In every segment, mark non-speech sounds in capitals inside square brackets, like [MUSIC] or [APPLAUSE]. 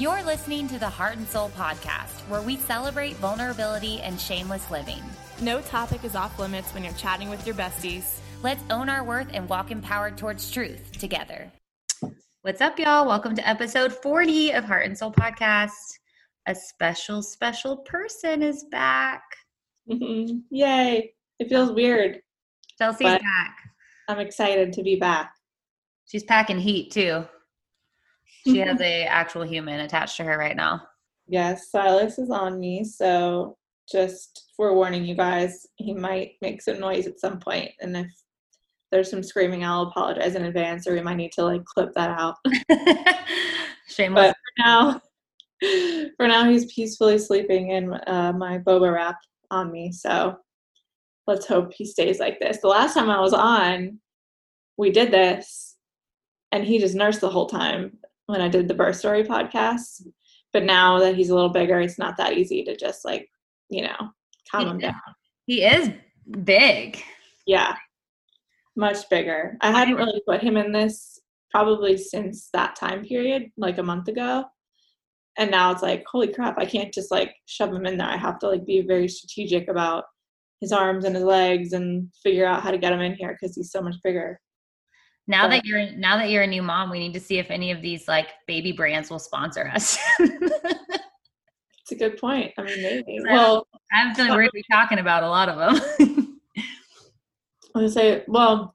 You're listening to the Heart and Soul podcast, where we celebrate vulnerability and shameless living. No topic is off limits when you're chatting with your besties. Let's own our worth and walk empowered towards truth together. What's up, y'all? Welcome to episode 40 of Heart and Soul podcast. A special, special person is back. Mm-hmm. [LAUGHS] Yay. It feels weird. Chelsea's back. I'm excited to be back. She's packing heat too. She has a actual human attached to her right now. Yes, Silas is on me, so just forewarning you guys, he might make some noise at some point, and if there's some screaming, I'll apologize in advance, or we might need to like clip that out. [LAUGHS] Shameless. But for now, for now, he's peacefully sleeping in uh, my boba wrap on me. So let's hope he stays like this. The last time I was on, we did this, and he just nursed the whole time when I did the birth story podcast. But now that he's a little bigger, it's not that easy to just like, you know, calm him down. He is big. Yeah, much bigger. I hadn't really put him in this probably since that time period, like a month ago. And now it's like, holy crap, I can't just like shove him in there. I have to like be very strategic about his arms and his legs and figure out how to get him in here because he's so much bigger. Now that you're now that you're a new mom, we need to see if any of these like baby brands will sponsor us. It's a good point. I mean, maybe. [LAUGHS] Well, I have a feeling we're gonna be talking about a lot of them. [LAUGHS] I would say, well,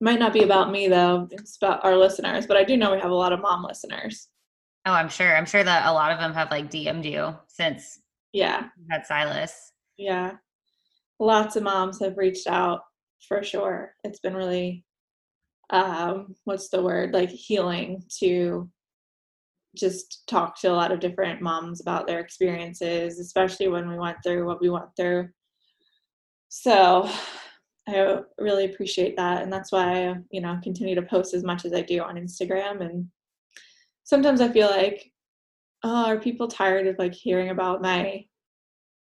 might not be about me though. It's about our listeners, but I do know we have a lot of mom listeners. oh, I'm sure. I'm sure that a lot of them have like DM'd you since Yeah, you had Silas. yeah. Lots of moms have reached out for sure. It's been really, um, what's the word? Like healing to just talk to a lot of different moms about their experiences, especially when we went through what we went through. So I really appreciate that. And that's why I, you know, continue to post as much as I do on Instagram. And sometimes I feel like, oh, are people tired of like hearing about my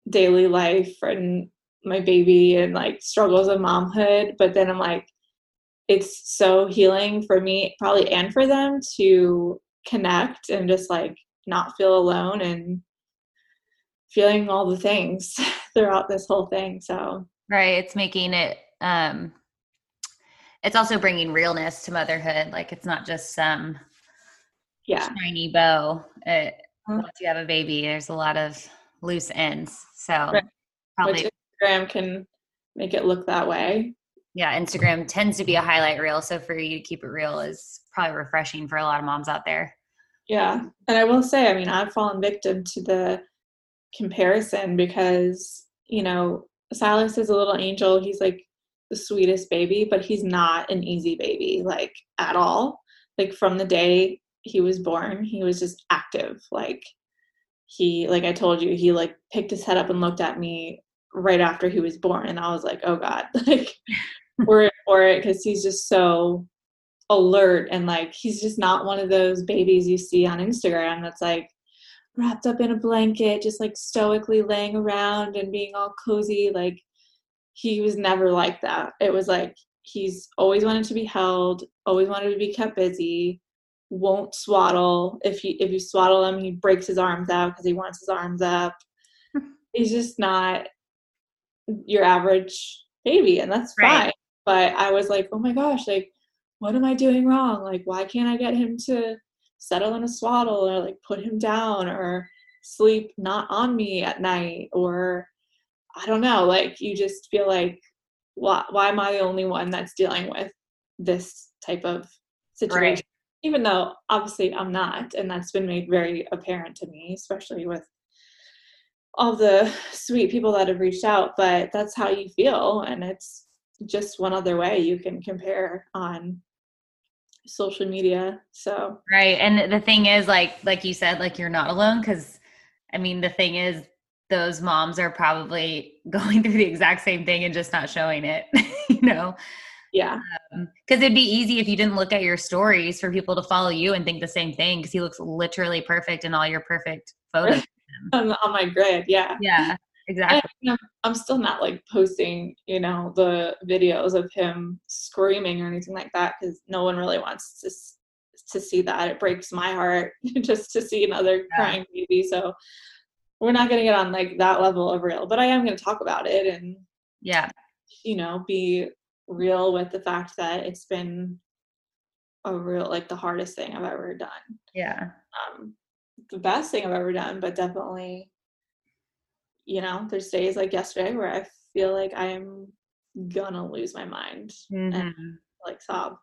daily life and my baby and like struggles of momhood? But then I'm like, it's so healing for me, probably, and for them to connect and just like not feel alone and feeling all the things [LAUGHS] throughout this whole thing. So, Right. It's making it um it's also bringing realness to motherhood. Like it's not just some yeah. shiny bow. It, Mhm. once you have a baby, there's a lot of loose ends. So Right. probably which Instagram can make it look that way. yeah, Instagram tends to be a highlight reel. So for you to keep it real is probably refreshing for a lot of moms out there. Yeah. And I will say, I mean, I've fallen victim to the comparison because, you know, Silas is a little angel. He's like the sweetest baby, but he's not an easy baby, like at all. Like from the day he was born, he was just active. Like he, like I told you, he like picked his head up and looked at me right after he was born. And I was like, oh God, [LAUGHS] like we're for it because he's just so alert and like he's just not one of those babies you see on Instagram that's like wrapped up in a blanket, just like stoically laying around and being all cozy. Like he was never like that. It was like he's always wanted to be held, always wanted to be kept busy, won't swaddle. If you if you swaddle him, he breaks his arms out because he wants his arms up. [LAUGHS] he's just not your average baby, and that's Right. fine. But I was like, oh my gosh, like what am I doing wrong? Like, why can't I get him to settle in a swaddle or like put him down or sleep not on me at night? Or I don't know, like, you just feel like, why, why am I the only one that's dealing with this type of situation? Even though obviously I'm not, and that's been made very apparent to me, especially with all the sweet people that have reached out, but that's how you feel. And it's just one other way you can compare on social media. So Right. And the thing is like like you said like you're not alone cuz I mean the thing is those moms are probably [LAUGHS] going through the exact same thing and just not showing it, [LAUGHS] you know. yeah, um, Cuz it'd be easy if you didn't look at your stories for people to follow you and think the same thing cuz he looks literally perfect in all your perfect photos. [LAUGHS] on, on my grid, yeah. yeah. Exactly. And I'm, I'm still not like posting, you know, the videos of him screaming or anything like that because no one really wants to to see that it breaks my heart [LAUGHS] just to see another yeah. crying baby so we're not going to get on like that level of real but i am going to talk about it and yeah you know be real with the fact that it's been a real like the hardest thing i've ever done yeah um the best thing i've ever done but definitely you know there's days like yesterday where i feel like i'm gonna lose my mind mm-hmm. and like sob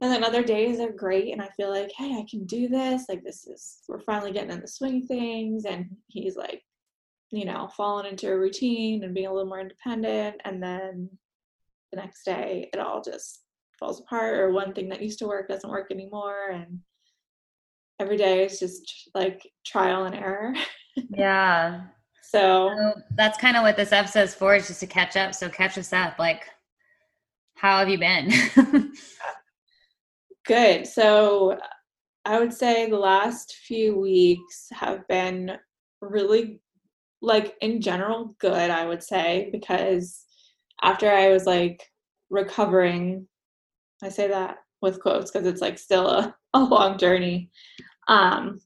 and then other days are great and i feel like hey i can do this like this is we're finally getting in the swing of things and he's like you know falling into a routine and being a little more independent and then the next day it all just falls apart or one thing that used to work doesn't work anymore and every day is just like trial and error. [LAUGHS] Yeah. So, so that's kind of what this episode's for is just to catch up. So catch us up like how have you been? [LAUGHS] Good. So i would say the last few weeks have been really like in general good i would say because after i was like recovering i say that with quotes because it's like still a, [LAUGHS] a long journey um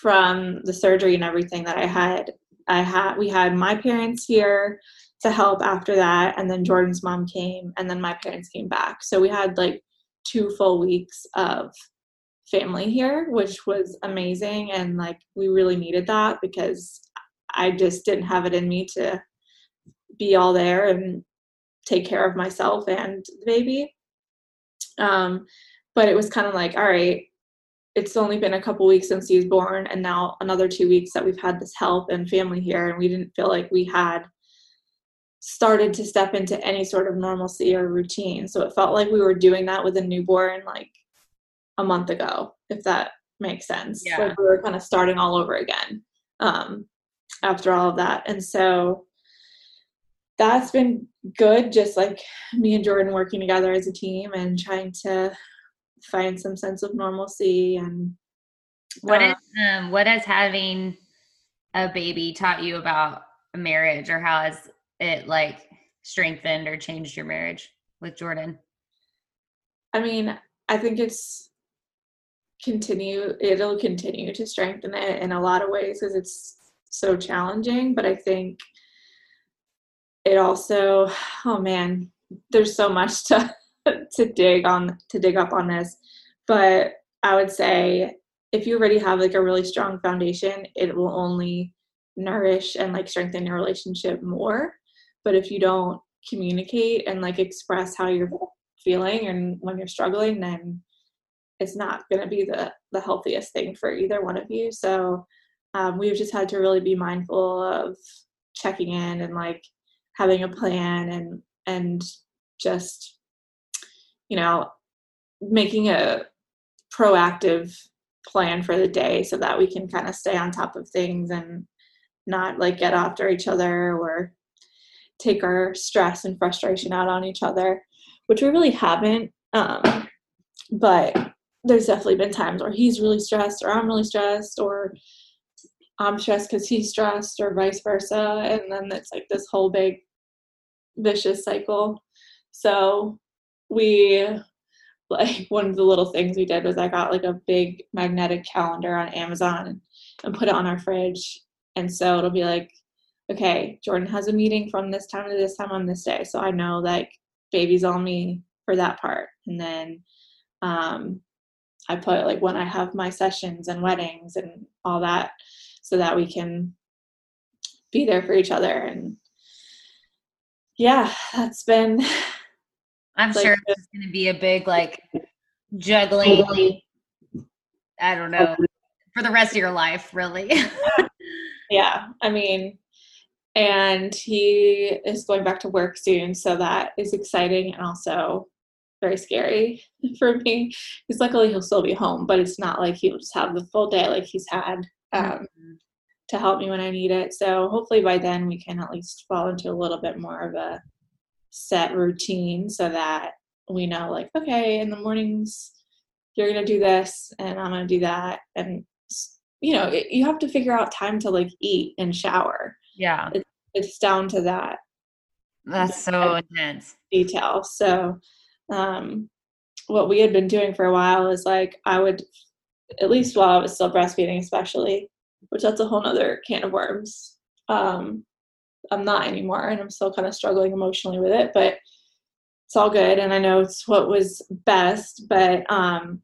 from the surgery and everything that i had i had we had my parents here to help after that and then jordan's mom came and then my parents came back so we had like two full weeks of family here which was amazing and like we really needed that because I just didn't have it in me to be all there and take care of myself and the baby. Um, but it was kind of like, all right, it's only been a couple weeks since he was born, and now another two weeks that we've had this help and family here, and we didn't feel like we had started to step into any sort of normalcy or routine. So it felt like we were doing that with a newborn like a month ago, if that makes sense. Yeah. Like we were kind of starting all over again. Um, after all of that. And so that's been good, just like me and Jordan working together as a team and trying to find some sense of normalcy and what uh, is um what has having a baby taught you about marriage or how has it like strengthened or changed your marriage with Jordan? I mean, I think it's continue it'll continue to strengthen it in a lot of ways because it's so challenging but i think it also oh man there's so much [LAUGHS] to to dig on to dig up on this. But i would say if you already have like a really strong foundation it will only nourish and like strengthen your relationship more. But if you don't communicate and like express how you're feeling and when you're struggling then it's not going to be the the healthiest thing for either one of you. So um, we've just had to really be mindful of checking in and like having a plan and and just you know making a proactive plan for the day so that we can kind of stay on top of things and not like get after each other or take our stress and frustration out on each other which we really haven't um, but there's definitely been times where he's really stressed or i'm really stressed or I'm stressed because he's stressed, or vice versa. And then it's like this whole big vicious cycle. So we like one of the little things we did was I got like a big magnetic calendar on Amazon and put it on our fridge. And so it'll be like, okay, Jordan has a meeting from this time to this time on this day. So I know like baby's on me for that part. And then um I put like when I have my sessions and weddings and all that so that we can be there for each other and yeah that's been i'm like, sure it's going to be a big like juggling i don't know for the rest of your life really. Yeah. I mean and he is going back to work soon so that is exciting and also very scary [LAUGHS] for me. Because luckily he'll still be home but it's not like he'll just have the full day like he's had um, mm-hmm. To help me when I need it. So hopefully by then we can at least fall into a little bit more of a set routine so that we know like okay in the mornings you're gonna do this and i'm gonna do that. And you know it, you have to figure out time to like eat and shower. Yeah. It, it's down to that that's so intense. detail. So um what we had been doing for a while is like I would, at least while I was still breastfeeding, especially, which that's a whole nother can of worms. Um, I'm not anymore, and I'm still kind of struggling emotionally with it, but it's all good. And I know it's what was best, but um,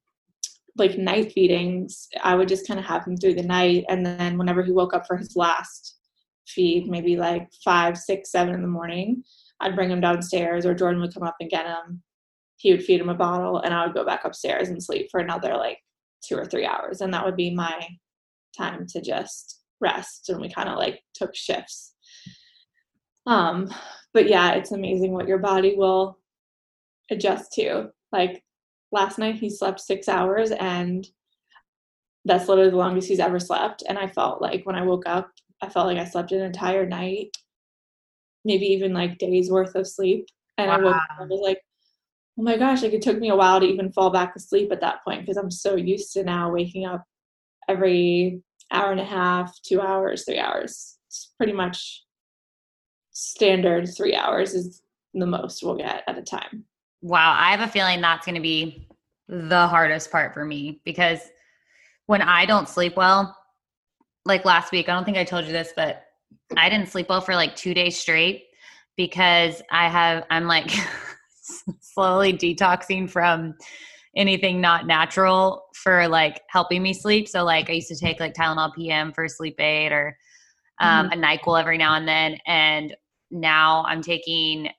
like night feedings, I would just kind of have him through the night, and then whenever he woke up for his last feed, maybe like five, six, seven in the morning, I'd bring him downstairs, or Jordan would come up and get him. He would feed him a bottle, and I would go back upstairs and sleep for another like two or three hours, and that would be my time to just rest. And we kind of like took shifts. Um, but yeah, it's amazing what your body will adjust to. Like last night, he slept six hours, and that's literally the longest he's ever slept. And I felt like when I woke up, I felt like I slept an entire night, maybe even like days worth of sleep. And wow. I woke up and was like, oh my gosh, like it took me a while to even fall back asleep at that point because I'm so used to now waking up every hour and a half, two hours, three hours. It's pretty much standard three hours is the most we'll get at a time. Wow. I have a feeling that's going to be the hardest part for me because when I don't sleep well, like last week, I don't think I told you this, but I didn't sleep well for like two days straight because I have, I'm like [LAUGHS] slowly detoxing from anything not natural for like helping me sleep. So like I used to take like Tylenol PM for sleep aid or um, mm-hmm. a NyQuil every now and then. And now I'm taking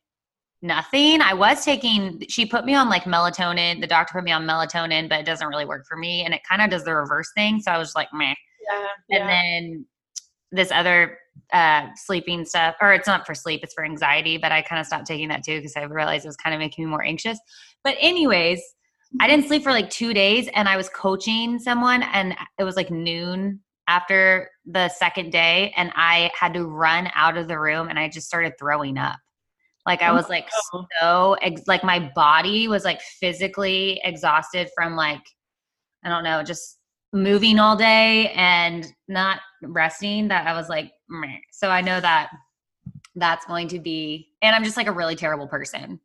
nothing. I was taking, she put me on like melatonin. The doctor put me on melatonin, but it doesn't really work for me. And it kind of does the reverse thing. So I was like, meh. Yeah, yeah. And then this other uh, sleeping stuff, or it's not for sleep, it's for anxiety, but I kind of stopped taking that too because I realized it was kind of making me more anxious. But, anyways, I didn't sleep for like two days and I was coaching someone and it was like noon after the second day and I had to run out of the room and I just started throwing up. Like I oh, was like so ex- like my body was like physically exhausted from like I don't know, just moving all day and not resting that I was like Meh. so I know that that's going to be and I'm just like a really terrible person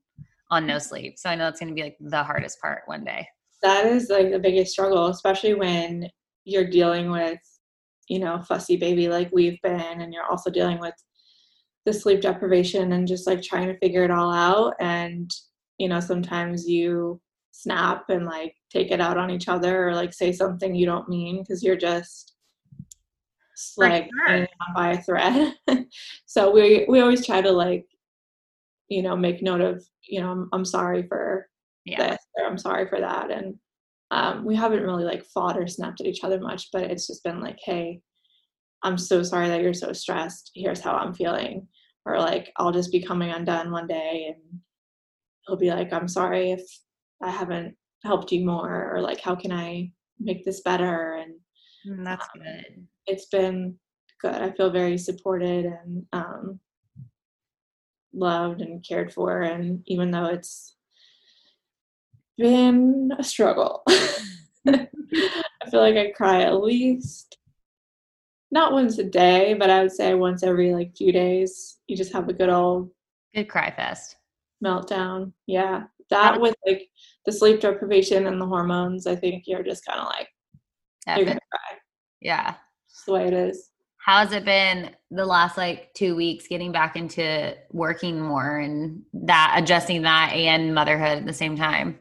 on no sleep. So I know it's going to be like the hardest part one day. That is like the biggest struggle, especially when you're dealing with, you know, fussy baby like we've been, and you're also dealing with the sleep deprivation and just like trying to figure it all out. And, you know, sometimes you snap and like take it out on each other or like say something you don't mean because you're just like sure. by a thread. [LAUGHS] so we we always try to like you know make note of you know i'm, I'm sorry for yeah. this or i'm sorry for that and um, we haven't really like fought or snapped at each other much but it's just been like hey i'm so sorry that you're so stressed. Here's how i'm feeling. Or like i'll just be coming undone one day and he'll be like i'm sorry if i haven't helped you more or like how can i make this better? And mm, that's um, good. it's been good. I feel very supported and um, loved and cared for. And even though it's been a struggle, [LAUGHS] I feel like I cry at least not once a day, but I would say once every like few days. You just have a good old good cry fest meltdown. Yeah, that with like the sleep deprivation and the hormones, I think you're just kind of like you're gonna cry. Yeah, it's the way it is how's it been the last like two weeks getting back into working more and that adjusting that and motherhood at the same time?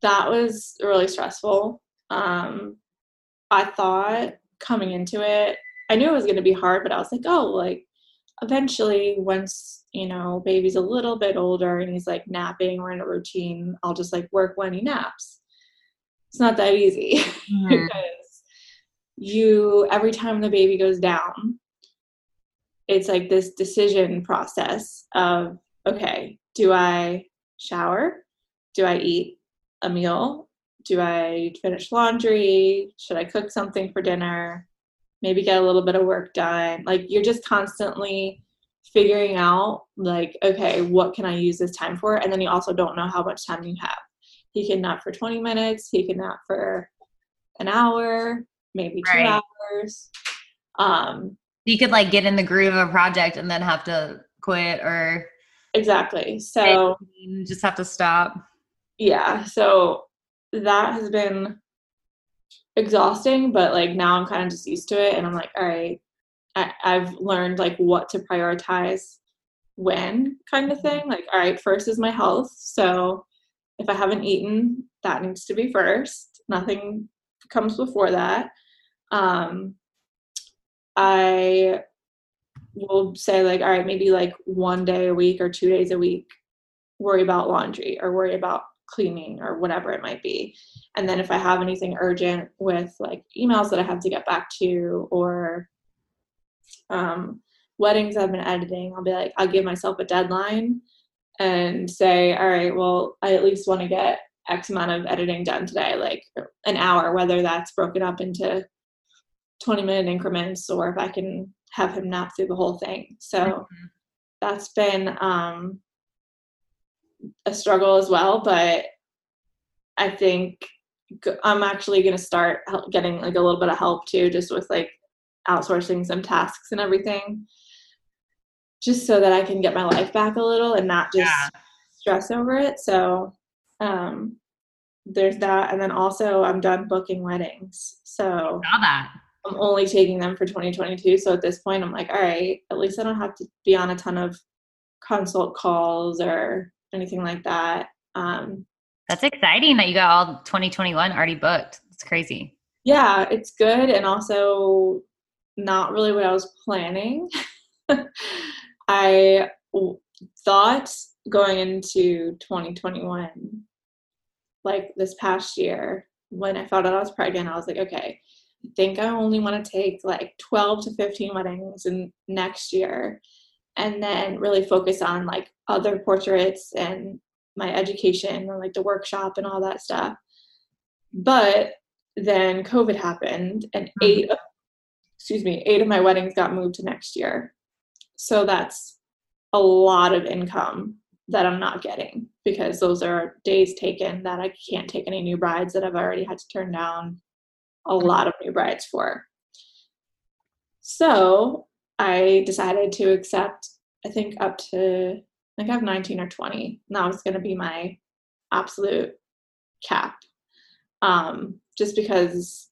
That was really stressful. Um i thought coming into it i knew it was going to be hard but i was like oh like eventually once you know baby's a little bit older and he's like napping or in a routine i'll just like work when he naps. It's not that easy. [LAUGHS] Mm-hmm. because you every time the baby goes down it's like this decision process of okay do i shower? Do i eat a meal? Do i finish laundry? Should i cook something for dinner? Maybe get a little bit of work done. Like you're just constantly figuring out like okay what can i use this time for? And then you also don't know how much time you have. He can nap for 20 minutes. He can nap for an hour maybe two right. hours. Um, you could like get in the groove of a project and then have to quit or exactly. So just have to stop. yeah, so that has been exhausting, but like now I'm kind of just used to it and I'm like, all right, I, I've learned like what to prioritize when kind of thing. Like, all right, first is my health. So if I haven't eaten, that needs to be first. Nothing comes before that. Um, I will say like, all right, maybe like one day a week or two days a week, worry about laundry or worry about cleaning or whatever it might be. And then if I have anything urgent with like emails that I have to get back to or um, weddings I've been editing, I'll be like, I'll give myself a deadline and say, all right, well, I at least want to get X amount of editing done today, like an hour, whether that's broken up into 20 minute increments or if I can have him nap through the whole thing. So mm-hmm. that's been um, a struggle as well, but I think I'm actually going to start getting like a little bit of help too, just with like outsourcing some tasks and everything, just so that I can get my life back a little and not just yeah. stress over it. So um, there's that, and then also I'm done booking weddings. So saw that. I'm only taking them for 2022. So at this point, I'm like, all right, at least I don't have to be on a ton of consult calls or anything like that. Um, That's exciting that you got all 2021 already booked. It's crazy. Yeah, it's good and also not really what I was planning. [LAUGHS] I thought going into 2021, like this past year, when I found out I was pregnant, I was like, okay, think I only want to take like 12 to 15 weddings in next year and then really focus on like other portraits and my education and like the workshop and all that stuff. But then COVID happened and mm-hmm. eight of, excuse me, eight of my weddings got moved to next year. So that's a lot of income that I'm not getting because those are days taken that I can't take any new brides that I've already had to turn down a lot of new brides for. So I decided to accept, I think, up to, I think I have 19 or 20. And that was going to be my absolute cap. Um, just because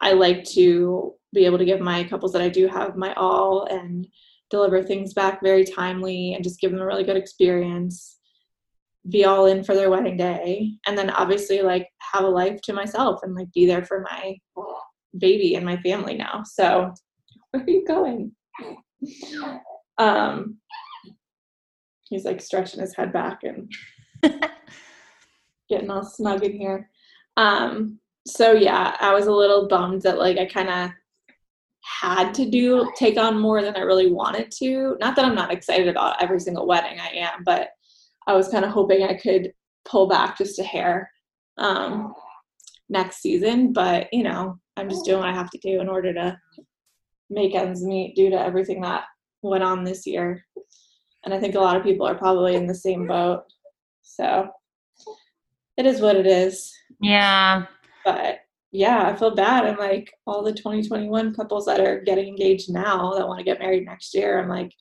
I like to be able to give my couples that I do have my all and deliver things back very timely and just give them a really good experience be all in for their wedding day and then obviously like have a life to myself and like be there for my baby and my family now. So [LAUGHS] where are you going? [LAUGHS] Um he's like stretching his head back and [LAUGHS] getting all snug in here. Um so yeah i was a little bummed that like i kind of had to do take on more than i really wanted to. Not that i'm not excited about every single wedding i am but I was kind of hoping I could pull back just a hair um, next season. But, you know, I'm just doing what I have to do in order to make ends meet due to everything that went on this year. And I think a lot of people are probably in the same boat. So it is what it is. Yeah. But yeah, I feel bad. I'm like, all the 2021 couples that are getting engaged now that want to get married next year, I'm like,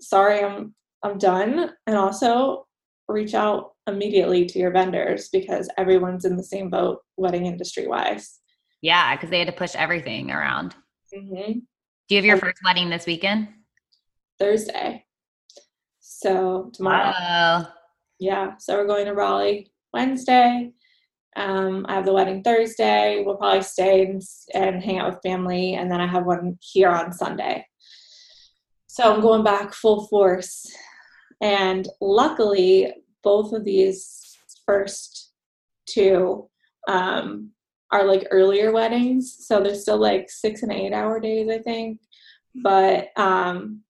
sorry, I'm I'm done. And also reach out immediately to your vendors because everyone's in the same boat wedding industry wise. Yeah, because they had to push everything around. Mm-hmm. Do you have your first wedding this weekend? Thursday. So tomorrow. Wow. Yeah. So we're going to Raleigh Wednesday. Um, I have the wedding Thursday. We'll probably stay and, and hang out with family. And then I have one here on Sunday. So I'm going back full force and luckily, both of these first two um, are like earlier weddings. So they're still like six and eight hour days, I think. But um,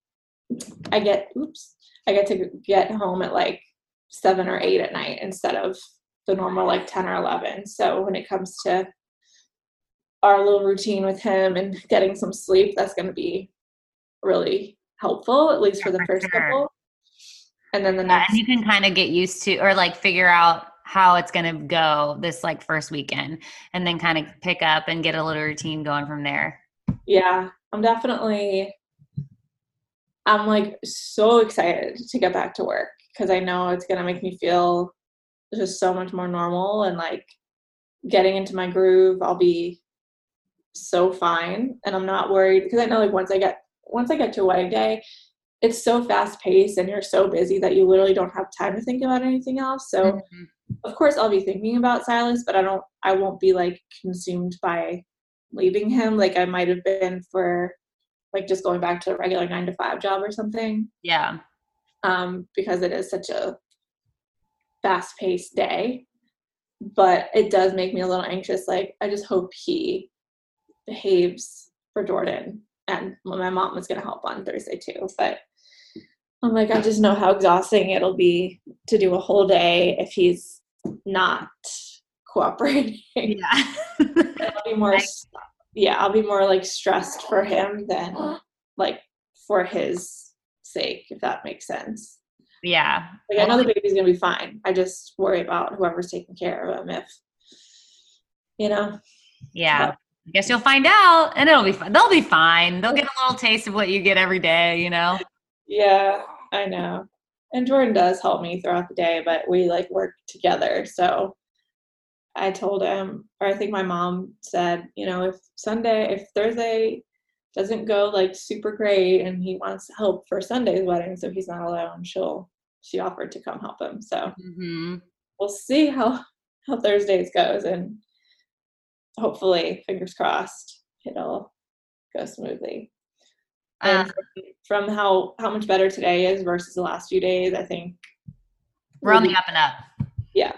I get, oops, I get to get home at like seven or eight at night instead of the normal like 10 or 11. So when it comes to our little routine with him and getting some sleep, that's going to be really helpful, at least for the first couple and then the next and you can kind of get used to or like figure out how it's going to go this like first weekend and then kind of pick up and get a little routine going from there yeah i'm definitely i'm like so excited to get back to work because i know it's going to make me feel just so much more normal and like getting into my groove. I'll be so fine and I'm not worried because I know like once I get once I get to wedding day, it's so fast paced and you're so busy that you literally don't have time to think about anything else. So mm-hmm. of course I'll be thinking about Silas, but I don't I won't be like consumed by leaving him like I might have been for like just going back to a regular nine to five job or something. Yeah. Um, because it is such a fast paced day. But it does make me a little anxious. Like I just hope he behaves for Jordan. And my mom was gonna help on Thursday too. But I'm like, I just know how exhausting it'll be to do a whole day if he's not cooperating. Yeah. [LAUGHS] I'll be more yeah, I'll be more like stressed for him than like for his sake, if that makes sense. Yeah. Like I know the baby's gonna be fine. I just worry about whoever's taking care of him if you know. Yeah. But, I guess you'll find out and it'll be fine. They'll be fine. They'll get a little taste of what you get every day, you know? Yeah, I know. And Jordan does help me throughout the day, but we like work together. So I told him, or I think my mom said, you know, if Sunday, if Thursday doesn't go like super great and he wants help for Sunday's wedding, so he's not alone, she'll, she offered to come help him. So mm-hmm. we'll see how, how Thursdays goes. And hopefully, fingers crossed, it'll go smoothly. And uh, from, how how much better today is versus the last few days, I think we're on the up and up. Yeah,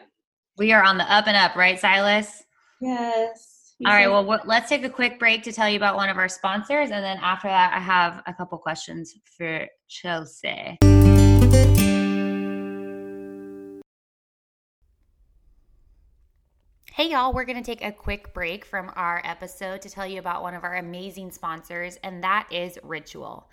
we are on the up and up, right, Silas? Yes. All right. Well, let's take a quick break to tell you about one of our sponsors, and then after that, I have a couple questions for Chelsea. Hey, y'all, we're going to take a quick break from our episode to tell you about one of our amazing sponsors, and that is Ritual.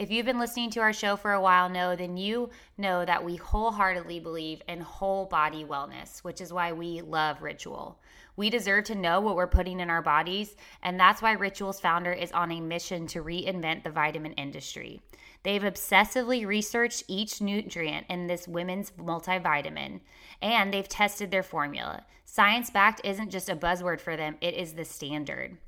If you've been listening to our show for a while know, then you know that we wholeheartedly believe in whole body wellness, which is why we love Ritual. We deserve to know what we're putting in our bodies, and that's why Ritual's founder is on a mission to reinvent the vitamin industry. They've obsessively researched each nutrient in this women's multivitamin, and they've tested their formula. Science backed isn't just a buzzword for them, it is the standard.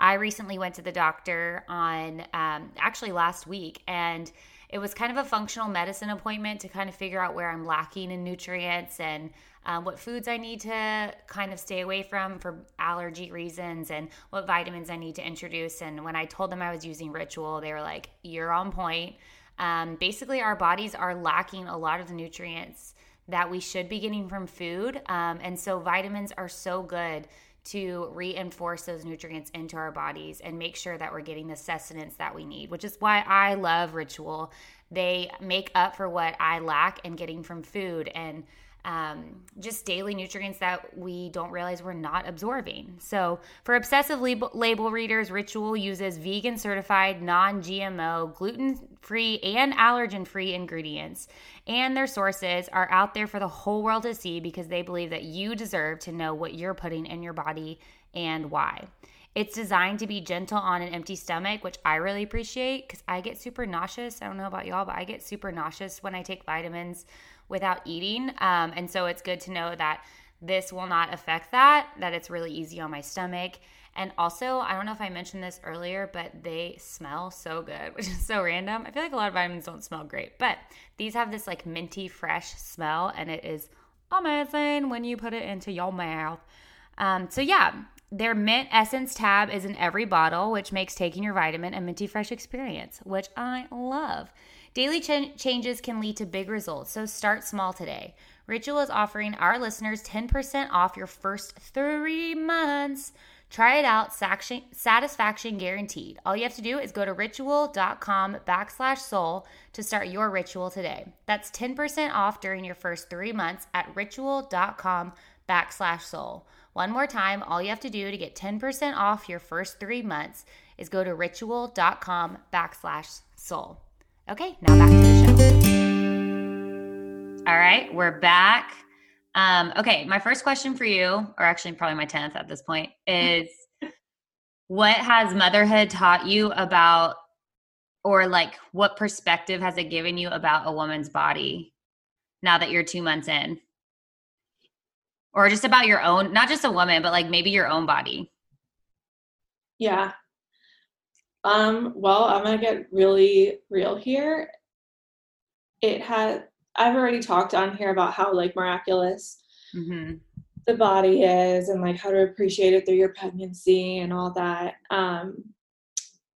I recently went to the doctor on um, actually last week, and it was kind of a functional medicine appointment to kind of figure out where I'm lacking in nutrients and um, what foods I need to kind of stay away from for allergy reasons and what vitamins I need to introduce. And when I told them I was using Ritual, they were like, You're on point. Um, basically, our bodies are lacking a lot of the nutrients that we should be getting from food. Um, and so, vitamins are so good to reinforce those nutrients into our bodies and make sure that we're getting the sustenance that we need, which is why I love Ritual. They make up for what I lack in getting from food and um, just daily nutrients that we don't realize we're not absorbing. So, for obsessive label, label readers, Ritual uses vegan certified, non GMO, gluten free, and allergen free ingredients. And their sources are out there for the whole world to see because they believe that you deserve to know what you're putting in your body and why. It's designed to be gentle on an empty stomach, which I really appreciate because I get super nauseous. I don't know about y'all, but I get super nauseous when I take vitamins without eating. Um, and so it's good to know that this will not affect that, that it's really easy on my stomach. And also, I don't know if I mentioned this earlier, but they smell so good, [LAUGHS] which is so random. I feel like a lot of vitamins don't smell great, but these have this like minty, fresh smell, and it is amazing when you put it into your mouth. Um, so, yeah, their mint essence tab is in every bottle, which makes taking your vitamin a minty fresh experience, which I love. Daily ch- changes can lead to big results, so start small today. Ritual is offering our listeners 10% off your first three months. Try it out, satisfaction guaranteed. All you have to do is go to ritual.com backslash soul to start your ritual today. That's 10% off during your first three months at ritual.com backslash soul. One more time, all you have to do to get 10% off your first three months is go to ritual.com backslash soul. Okay, now back to the show. All right, we're back. Um, okay, my first question for you, or actually probably my 10th at this point, is [LAUGHS] what has motherhood taught you about, or like what perspective has it given you about a woman's body now that you're two months in? or just about your own, not just a woman, but like maybe your own body? Yeah. Um, well, I'm gonna get really real here. It had I've already talked on here about how like miraculous mm-hmm. the body is and like how to appreciate it through your pregnancy and all that. Um,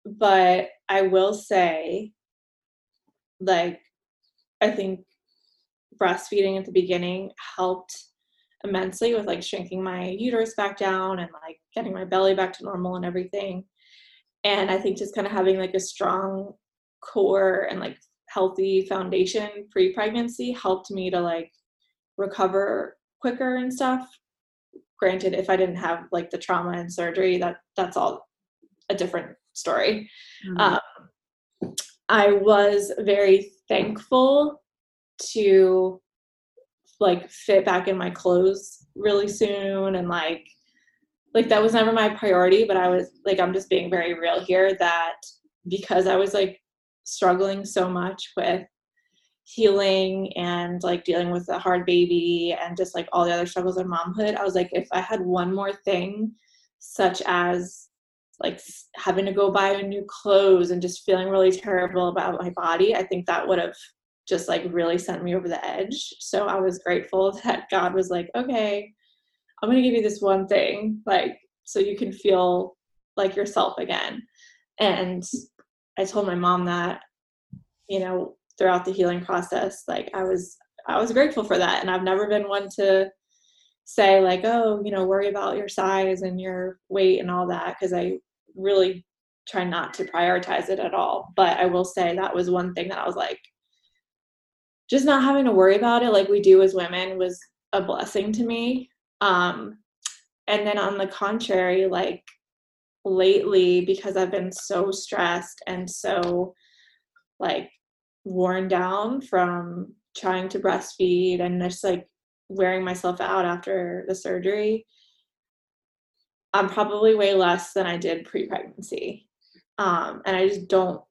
but I will say, like, I think breastfeeding at the beginning helped immensely with like shrinking my uterus back down and like getting my belly back to normal and everything. And I think just kind of having like a strong core and like healthy foundation pre pregnancy helped me to like recover quicker and stuff. Granted, if I didn't have like the trauma and surgery, that that's all a different story. Mm-hmm. Um, I was very thankful to like fit back in my clothes really soon and like like that was never my priority but i was like i'm just being very real here that because i was like struggling so much with healing and like dealing with a hard baby and just like all the other struggles of momhood i was like if i had one more thing such as like having to go buy new clothes and just feeling really terrible about my body i think that would have just like really sent me over the edge. So I was grateful [LAUGHS] that God was like, okay, I'm going to give you this one thing, like, so you can feel like yourself again. And I told my mom that, you know, throughout the healing process, like, I was, I was grateful for that. And I've never been one to say, like, oh, you know, worry about your size and your weight and all that, because I really try not to prioritize it at all. But I will say that was one thing that I was like, just not having to worry about it like we do as women was a blessing to me. Um, and then on the contrary, like lately, because I've been so stressed and so like worn down from trying to breastfeed and just like wearing myself out after the surgery, I'm probably way less than I did pre pregnancy. Um, and I just don't,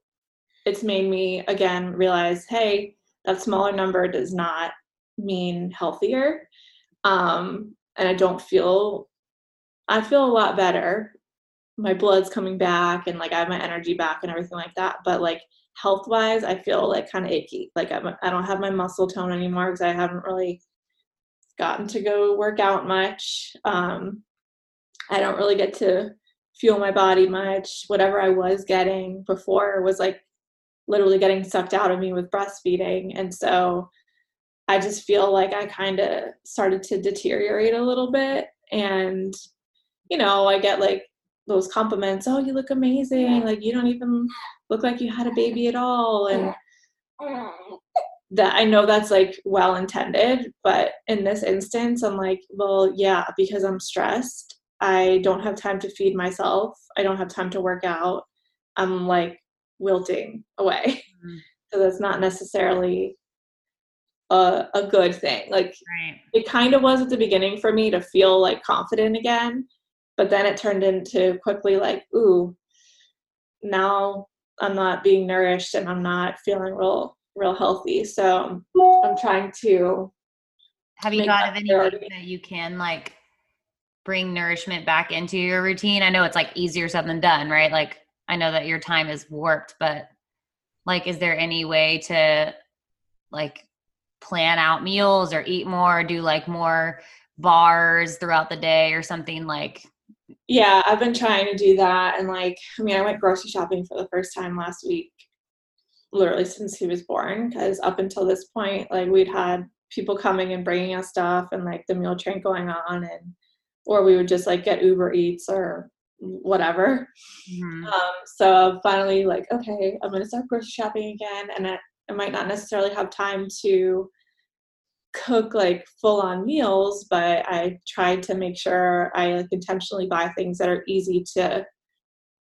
it's made me again realize hey, that smaller number does not mean healthier. Um, and I don't feel, I feel a lot better. My blood's coming back and like I have my energy back and everything like that. But like health wise, I feel like kind of achy. Like I'm, I don't have my muscle tone anymore because I haven't really gotten to go work out much. Um, I don't really get to fuel my body much. Whatever I was getting before was like literally getting sucked out of me with breastfeeding. And so I just feel like I kind of started to deteriorate a little bit. And, you know, I get like those compliments oh, you look amazing. Like, you don't even look like you had a baby at all. And [LAUGHS] that I know that's like well intended. But in this instance, I'm like, well, yeah, because I'm stressed. I don't have time to feed myself. I don't have time to work out. I'm like wilting away. Mm-hmm. So that's not necessarily a, a good thing. Like right. it kind of was at the beginning for me to feel like confident again, but then it turned into quickly like, ooh, now I'm not being nourished and I'm not feeling real real healthy. So I'm trying to have you thought of any ways that you can like bring nourishment back into your routine? I know it's like easier said than done, right? Like I know that your time is warped, but like, is there any way to like plan out meals or eat more, or do like more bars throughout the day or something like? Yeah, I've been trying to do that. And like, I mean, I went grocery shopping for the first time last week, literally since he was born, because up until this point, like, we'd had people coming and bringing us stuff and like the meal train going on and or we would just like get uber eats or whatever. Mm-hmm. Um, so finally, like, okay, I'm gonna start grocery shopping again, and I, I might not necessarily have time to cook like full on meals, but I tried to make sure I like intentionally buy things that are easy to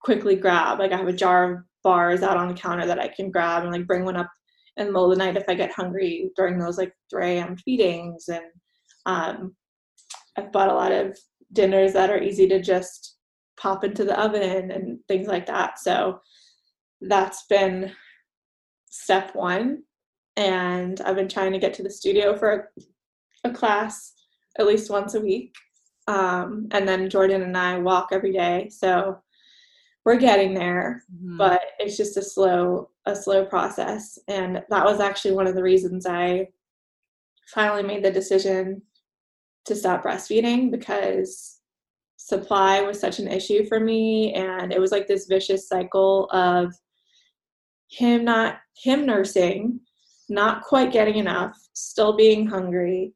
quickly grab. Like I have a jar of bars out on the counter that I can grab and like bring one up in the middle of the night if I get hungry during those like 3 a.m. feedings. And um, I've bought a lot of dinners that are easy to just pop into the oven and things like that. So that's been step one. And I've been trying to get to the studio for a, a class at least once a week. Um, and then Jordan and I walk every day. So we're getting there, mm-hmm. but it's just a slow a slow process. And that was actually one of the reasons I finally made the decision to stop breastfeeding because supply was such an issue for me and it was like this vicious cycle of him not him nursing not quite getting enough still being hungry.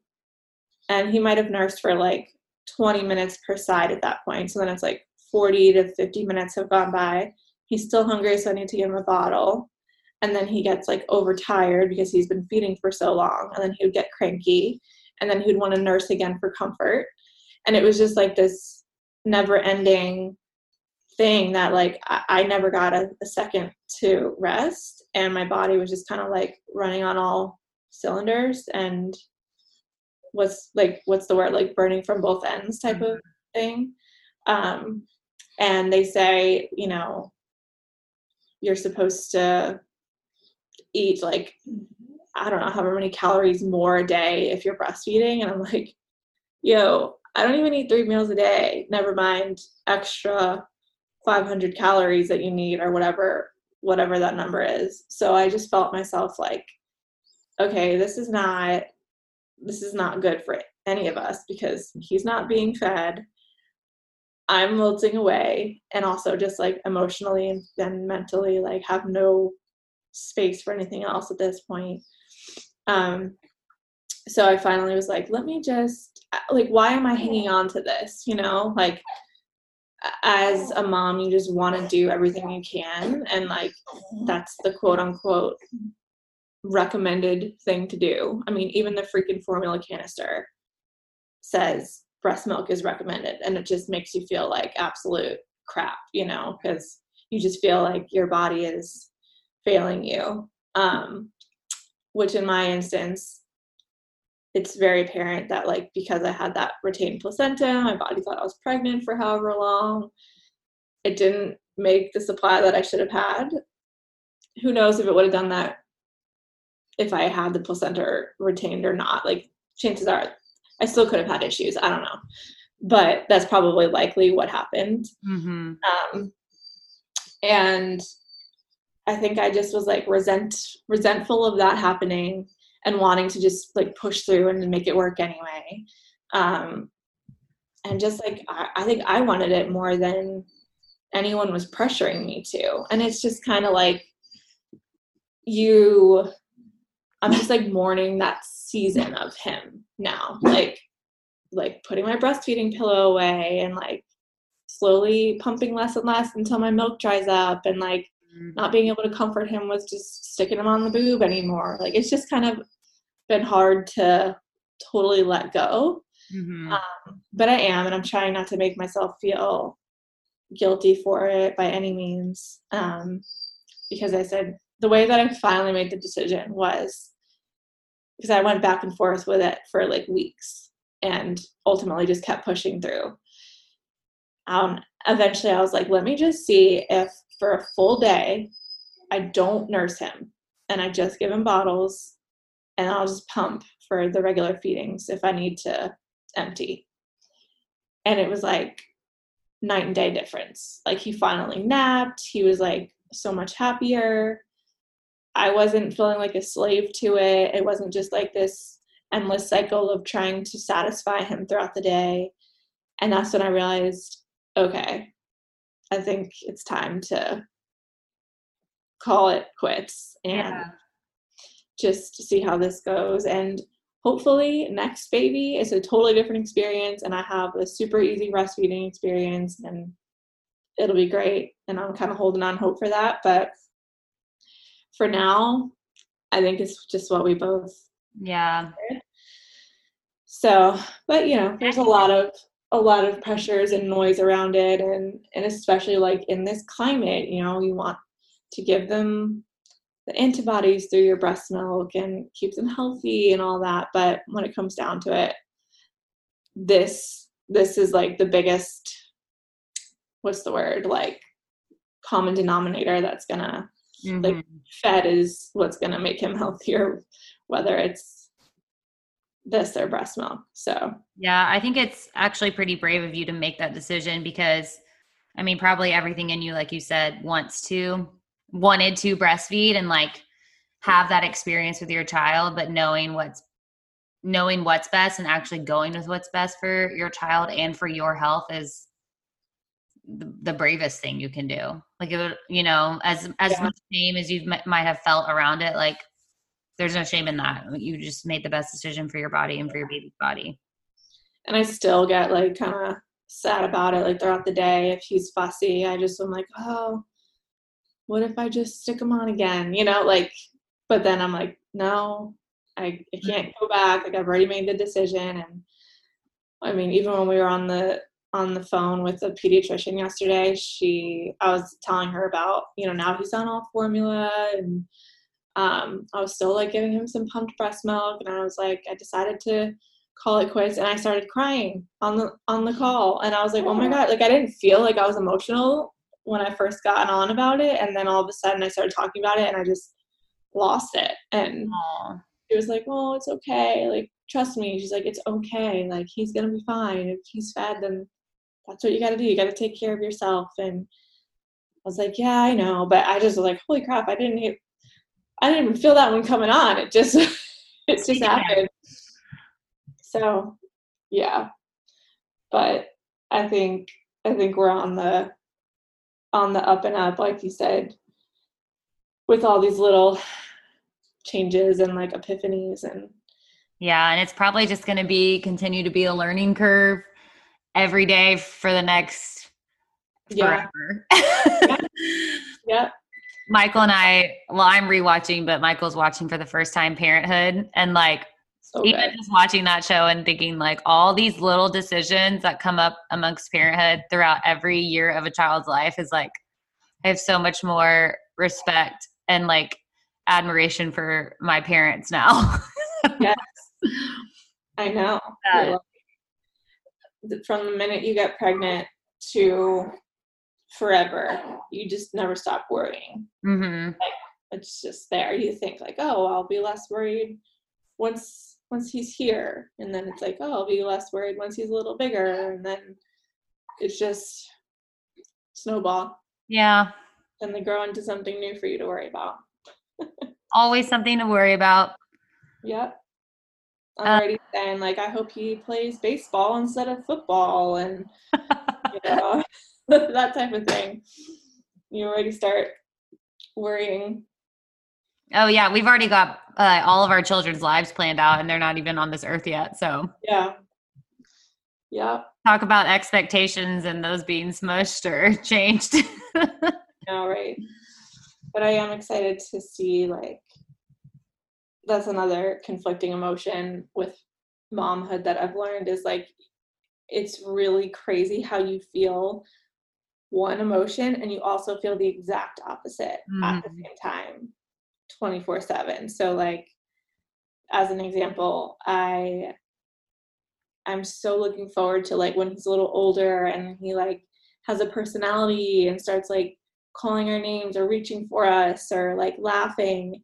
And he might have nursed for like 20 minutes per side at that point. So then it's like 40 to 50 minutes have gone by. He's still hungry so i need to give him a bottle. And then he gets like overtired because he's been feeding for so long. And then he would get cranky. And then he'd want to nurse again for comfort. And it was just like this never ending thing that like I, I never got a, a, second to rest and my body was just kind of like running on all cylinders and was like what's the word like burning from both ends type mm-hmm. of thing um and they say you know you're supposed to eat like I don't know however many calories more a day if you're breastfeeding, and I'm like, yo, I don't even eat three meals a day. Never mind extra 500 calories that you need or whatever whatever that number is. So I just felt myself like, okay, this is not this is not good for any of us because he's not being fed. I'm wilting away and also just like emotionally and mentally like have no space for anything else at this point. Um, so I finally was like, let me just, like, why am I hanging on to this? You know, like, as a mom, you just want to do everything you can. And, like, that's the quote unquote recommended thing to do. I mean, even the freaking formula canister says breast milk is recommended. And it just makes you feel like absolute crap, you know, because you just feel like your body is failing you. Um, which in my instance, it's very apparent that like because I had that retained placenta, my body thought I was pregnant for however long. It didn't make the supply that I should have had. Who knows if it would have done that if I had the placenta retained or not. Like chances are I still could have had issues. I don't know. But that's probably likely what happened. Mm-hmm. Um, and I think I just was like resent resentful of that happening and wanting to just like push through and make it work anyway. Um, and just like I, I think I wanted it more than anyone was pressuring me to. And it's just kind of like you I'm just like mourning that season of him now. Like like putting my breastfeeding pillow away and like slowly pumping less and less until my milk dries up and like. Not being able to comfort him was just sticking him on the boob anymore. Like it's just kind of been hard to totally let go. Mm-hmm. Um, but I am, and I'm trying not to make myself feel guilty for it by any means. Um, because I said the way that I finally made the decision was because I went back and forth with it for like weeks and ultimately just kept pushing through. Um, eventually, I was like, let me just see if for a full day. I don't nurse him and I just give him bottles and I'll just pump for the regular feedings if I need to empty. And it was like night and day difference. Like he finally napped, he was like so much happier. I wasn't feeling like a slave to it. It wasn't just like this endless cycle of trying to satisfy him throughout the day. And that's when I realized okay, I think it's time to call it quits and yeah. just see how this goes. And hopefully, next baby is a totally different experience, and I have a super easy breastfeeding experience, and it'll be great. And I'm kind of holding on hope for that. But for now, I think it's just what we both. Yeah. So, but you know, there's a lot of a lot of pressures and noise around it and and especially like in this climate you know you want to give them the antibodies through your breast milk and keep them healthy and all that but when it comes down to it this this is like the biggest what's the word like common denominator that's gonna mm-hmm. like fed is what's gonna make him [LAUGHS] healthier whether it's this their breast milk. So yeah, I think it's actually pretty brave of you to make that decision because I mean, probably everything in you, like you said, wants to, wanted to breastfeed and like have that experience with your child, but knowing what's, knowing what's best and actually going with what's best for your child and for your health is the, the bravest thing you can do. Like, it would, you know, as, as yeah. much shame as you might have felt around it, like there's no shame in that. You just made the best decision for your body and for your baby's body. And I still get like kind of sad about it like throughout the day if he's fussy i just am like oh what if i just stick him on again you know like but then i'm like no i, I mm-hmm. can't go back like i've already made the decision and i mean even when we were on the on the phone with the pediatrician yesterday she i was telling her about you know now he's on all formula and um, i was still like giving him some pumped breast milk and i was like i decided to call it quits and I started crying on the on the call and I was like, "Oh my god, like I didn't feel like I was emotional when I first got on about it and then all of a sudden I started talking about it and I just lost it." And Aww. she was like, "Well, it's okay. Like trust me." She's like, "It's okay. Like he's to be fine. If he's fed then that's what you got to do. You got to take care of yourself." And I was like, "Yeah, I know." But I just was like, "Holy crap, I didn't I didn't even feel that one coming on. It just [LAUGHS] it just happened." So, yeah. But I think I think we're on the on the up and up, like you said, with all these little changes and like epiphanies and yeah, and it's probably just going to be continue to be a learning curve every day for the next forever. [LAUGHS] Yeah. yeah. Michael and I, well, I'm rewatching, but Michael's watching for the first time Parenthood, and like so even good. just watching that show and thinking like all these little decisions that come up amongst parenthood throughout every year of a child's life is like i have so much more respect and like admiration for my parents now. [LAUGHS] Yes. I know. From the minute you get pregnant to forever. You just never stop worrying. Mm-hmm. like, it's just there. You think like oh i'll be less worried once once he's here. And then it's like oh i'll be less worried once he's a little bigger. And then it's just snowball. Yeah. And they grow into something new for you to worry about. [LAUGHS] Always something to worry about. Yep. I'm uh, already saying like i hope he plays baseball instead of football and [LAUGHS] you know [LAUGHS] that type of thing you already start worrying Oh yeah, we've already got uh, all of our children's lives planned out, and they're not even on this earth yet. So yeah, yeah. Talk about expectations and those being smushed or [LAUGHS] changed. no, right. But I am excited to see like that's another conflicting emotion with momhood that I've learned is like it's really crazy how you feel one emotion and you also feel the exact opposite mm-hmm. at the mm-hmm. same time 24 7 so like as an example i i'm so looking forward to like when he's a little older and he like has a personality and starts like calling our names or reaching for us or like laughing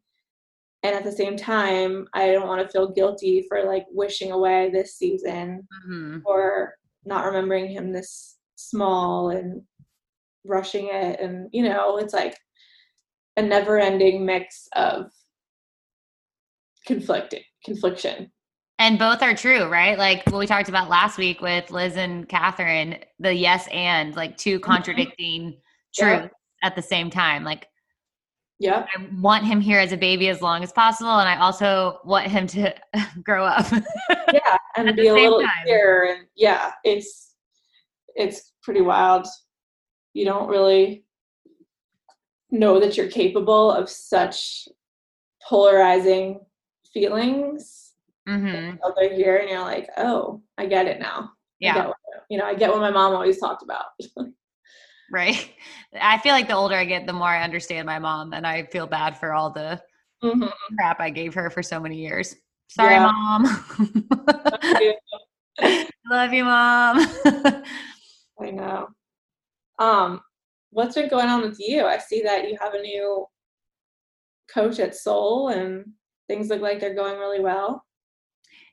and at the same time i don't want to feel guilty for like wishing away this season mm-hmm. or not remembering him this small and rushing it and you know it's like a never ending mix of conflicting confliction. And both are true right? Like what we talked about last week with liz and catherine the yes and like two mm-hmm. contradicting truths yeah. at the same time. Like yeah i want him here as a baby as long as possible and i also want him to [LAUGHS] grow up [LAUGHS] yeah and be a little here and yeah it's it's pretty wild you don't really know that you're capable of such polarizing feelings mm-hmm. they're here and you're like oh i get it now. Yeah. what, you know i get what my mom always talked about. [LAUGHS] Right. I feel like the older i get the more i understand my mom and i feel bad for all the mm-hmm. crap i gave her for so many years. Sorry yeah. mom. Love you [LAUGHS] mom. [LAUGHS] I know um what's been going on with you? I see that you have a new coach at Soul and things look like they're going really well.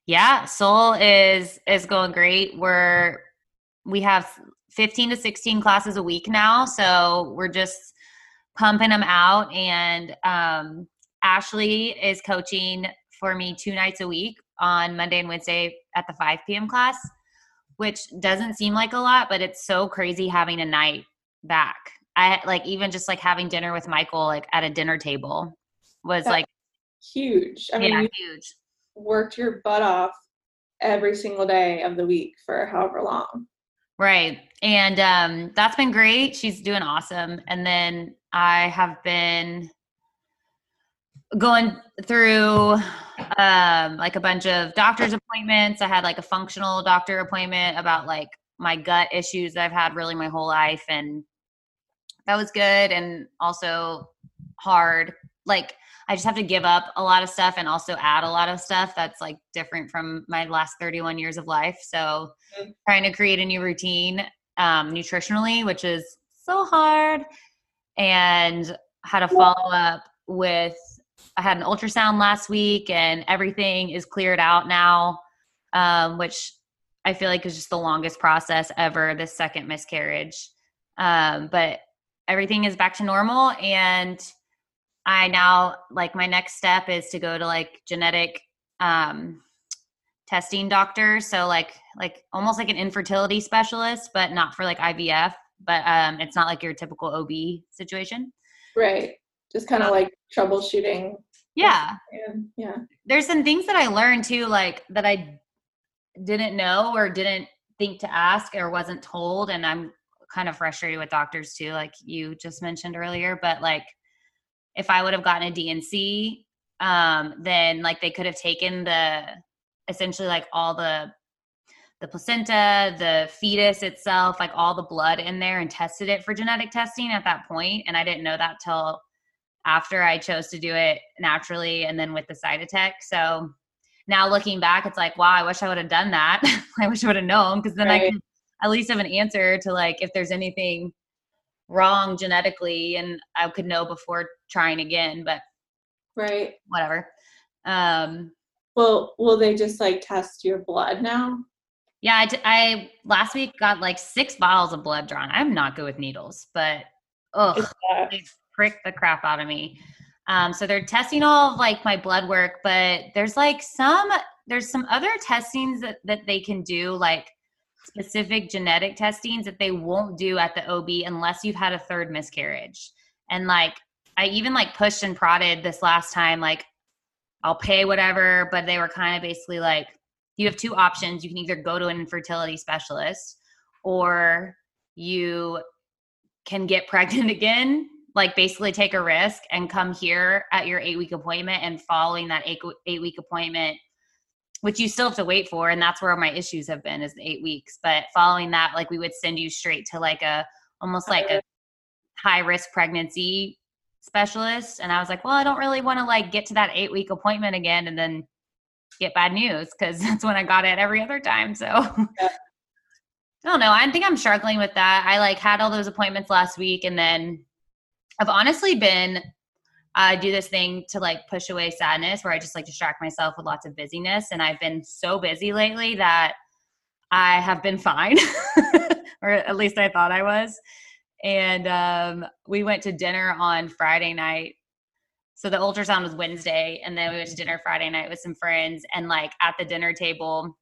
Yeah, Soul is is going great. We're we have 15 to 16 classes a week now, so we're just pumping them out and um Ashley is coaching for me two nights a week on Monday and Wednesday at the 5 p.m. class, which doesn't seem like a lot, but it's so crazy having a night back. I like even just like having dinner with Michael like at a dinner table was That's like huge. I mean, yeah, huge. worked your butt off every single day of the week for however long. Right. And um that's been great. She's doing awesome. And then I have been going through um like a bunch of doctor's appointments. I had like a functional doctor appointment about like my gut issues that I've had really my whole life and that was good and also hard. Like I just have to give up a lot of stuff and also add a lot of stuff that's like different from my last 31 years of life. So Mhm. trying to create a new routine um, nutritionally, which is so hard. And had to follow up with, I had an ultrasound last week and everything is cleared out now, um, which I feel like is just the longest process ever, this second miscarriage. Um, but everything is back to normal and I now like my next step is to go to like genetic um testing doctor so like like almost like an infertility specialist but not for like IVF but um it's not like your typical OB situation. Right. Just kind of like troubleshooting. Yeah. And yeah. There's some things that I learned too like that I didn't know or didn't think to ask or wasn't told and I'm kind of frustrated with doctors too like you just mentioned earlier but like if I would have gotten a D&C, um, then like they could have taken the essentially like all the the placenta, the fetus itself, like all the blood in there and tested it for genetic testing at that point. And I didn't know that till after I chose to do it naturally and then with the Cytotec. So now looking back, it's like, wow, I wish I would have done that. [LAUGHS] I wish I would have known because then I Right. could at least have an answer to like if there's anything wrong genetically and I could know before trying again, but Right. whatever. Um Well, will they just like test your blood now? yeah, I, t- I last week got like six bottles of blood drawn. I'm not good with needles, but ugh, Is that- they prick the crap out of me. Um, so they're testing all of like my blood work, but there's like some there's some other testings that, that they can do, like specific genetic testings that they won't do at the OB unless you've had a third miscarriage. And like I even like pushed and prodded this last time, like I'll pay whatever, but they were kind of basically like, you have two options. You can either go to an infertility specialist or you can get pregnant [LAUGHS] again like basically take a risk and come here at your eight week appointment and following that eight, eight week appointment which you still have to wait for and that's where my issues have been is the eight weeks but following that like we would send you straight to like a almost like a high risk pregnancy specialist and i was like well i don't really want to like get to that eight week appointment again and then get bad news because [LAUGHS] that's when i got it every other time so Yeah. I don't know. I think I'm struggling with that. I like had all those appointments last week and then I've honestly been I do this thing to like push away sadness where I just like distract myself with lots of busyness and I've been so busy lately that I have been fine [LAUGHS] or at least I thought I was. And um we went to dinner on Friday night. So the ultrasound was Wednesday and then we went to dinner Friday night with some friends and like at the dinner table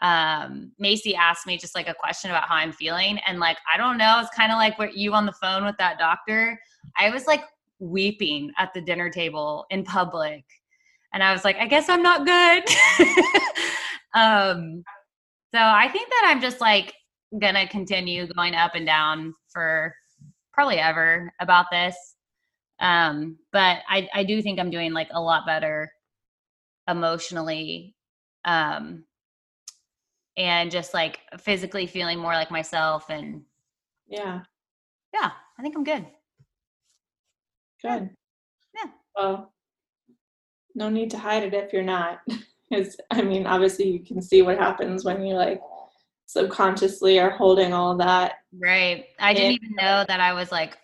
um Macy asked me just like a question about how I'm feeling and like I don't know it's kind of like what you on the phone with that doctor. I was like weeping at the dinner table in public and I was like I guess I'm not good. [LAUGHS] Um so I think that I'm just like gonna continue going up and down for probably ever about this. Um but I I do think I'm doing like a lot better emotionally um and just like physically feeling more like myself and Yeah. yeah i think i'm good Good. Yeah. Well, no need to hide it if you're not. [LAUGHS] Because, I mean, obviously you can see what happens when you like subconsciously are holding all that. right i didn't even know that i was like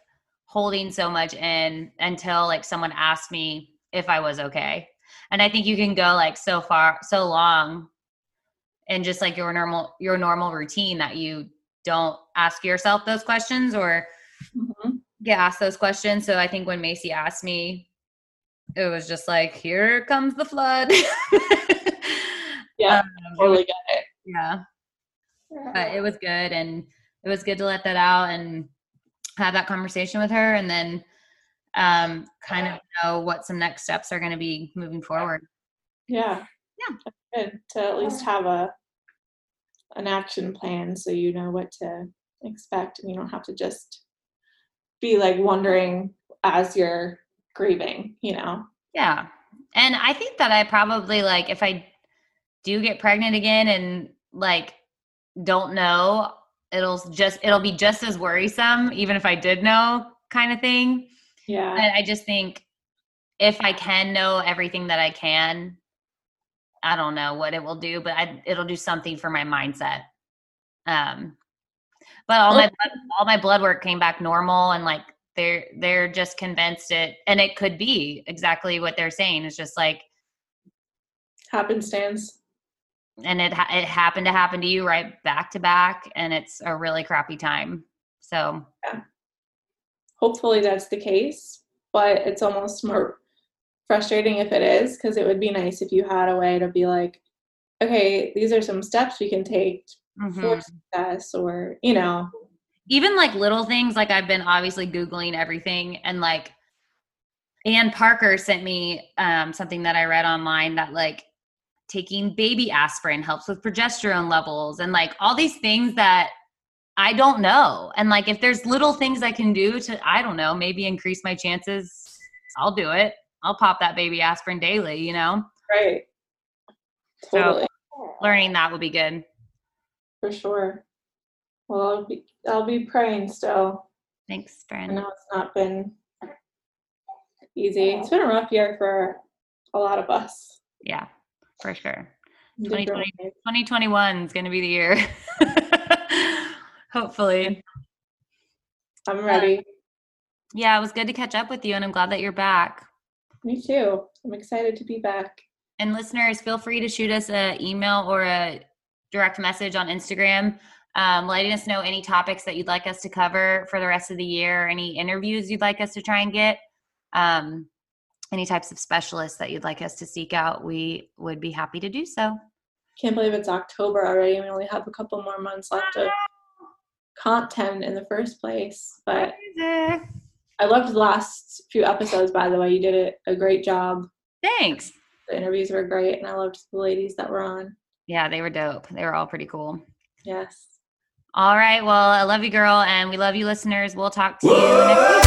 holding so much in until like someone asked me if i was okay And I think you can go like so far, so long in just like your normal your normal routine that you don't ask yourself those questions or mm-hmm. get asked those questions. So I think when Macy asked me, it was just like, here comes the flood. [LAUGHS] yeah, um, totally got it. Yeah. But it was good and it was good to let that out and have that conversation with her and then um, kind of know what some next steps are going to be moving forward. Yeah. Yeah. Good to at least have a an action plan so you know what to expect and you don't have to just be like wondering as you're grieving, you know. Yeah. And I think that I probably like if I do get pregnant again and like don't know, it'll just it'll be just as worrisome even if I did know kind of thing. Yeah. And I just think if I can know everything that I can, I don't know what it will do, but I, it'll do something for my mindset. Um, but all my blood, all my blood work came back normal, and like they're they're just convinced it, and it could be exactly what they're saying. It's just like happenstance, and it it happened to happen to you right back to back, and it's a really crappy time. So yeah hopefully that's the case, but it's almost more frustrating if it is because it would be nice if you had a way to be like, okay, these are some steps we can take mm-hmm. for success, or you know, even like little things. Like I've been obviously googling everything, and like Ann Parker sent me um, something that I read online that like taking baby aspirin helps with progesterone levels, and like all these things that I don't know. And like if there's little things I can do to I don't know, maybe increase my chances, I'll do it. I'll pop that baby aspirin daily, you know? Right. Totally. So learning that would be good. For sure. Well, I'll be I'll be praying still. Thanks, friend. I know it's not been easy. It's been a rough year for a lot of us. Yeah, for sure. 2020, 2021 is going to be the year. [LAUGHS] Hopefully. I'm ready. Uh, yeah, it was good to catch up with you, and I'm glad that you're back. Me too. I'm excited to be back. And listeners, feel free to shoot us an email or a direct message on Instagram, um, letting us know any topics that you'd like us to cover for the rest of the year, any interviews you'd like us to try and get, um, any types of specialists that you'd like us to seek out. We would be happy to do so. Can't believe it's October already. We only have a couple more months left of content in the first place. But I loved the last few episodes, by the way. You did a, a great job. Thanks. The interviews were great, and I loved the ladies that were on. Yeah, they were dope. They were all pretty cool. Yes. All right. Well, I love you, girl, and we love you, listeners. We'll talk to you next week.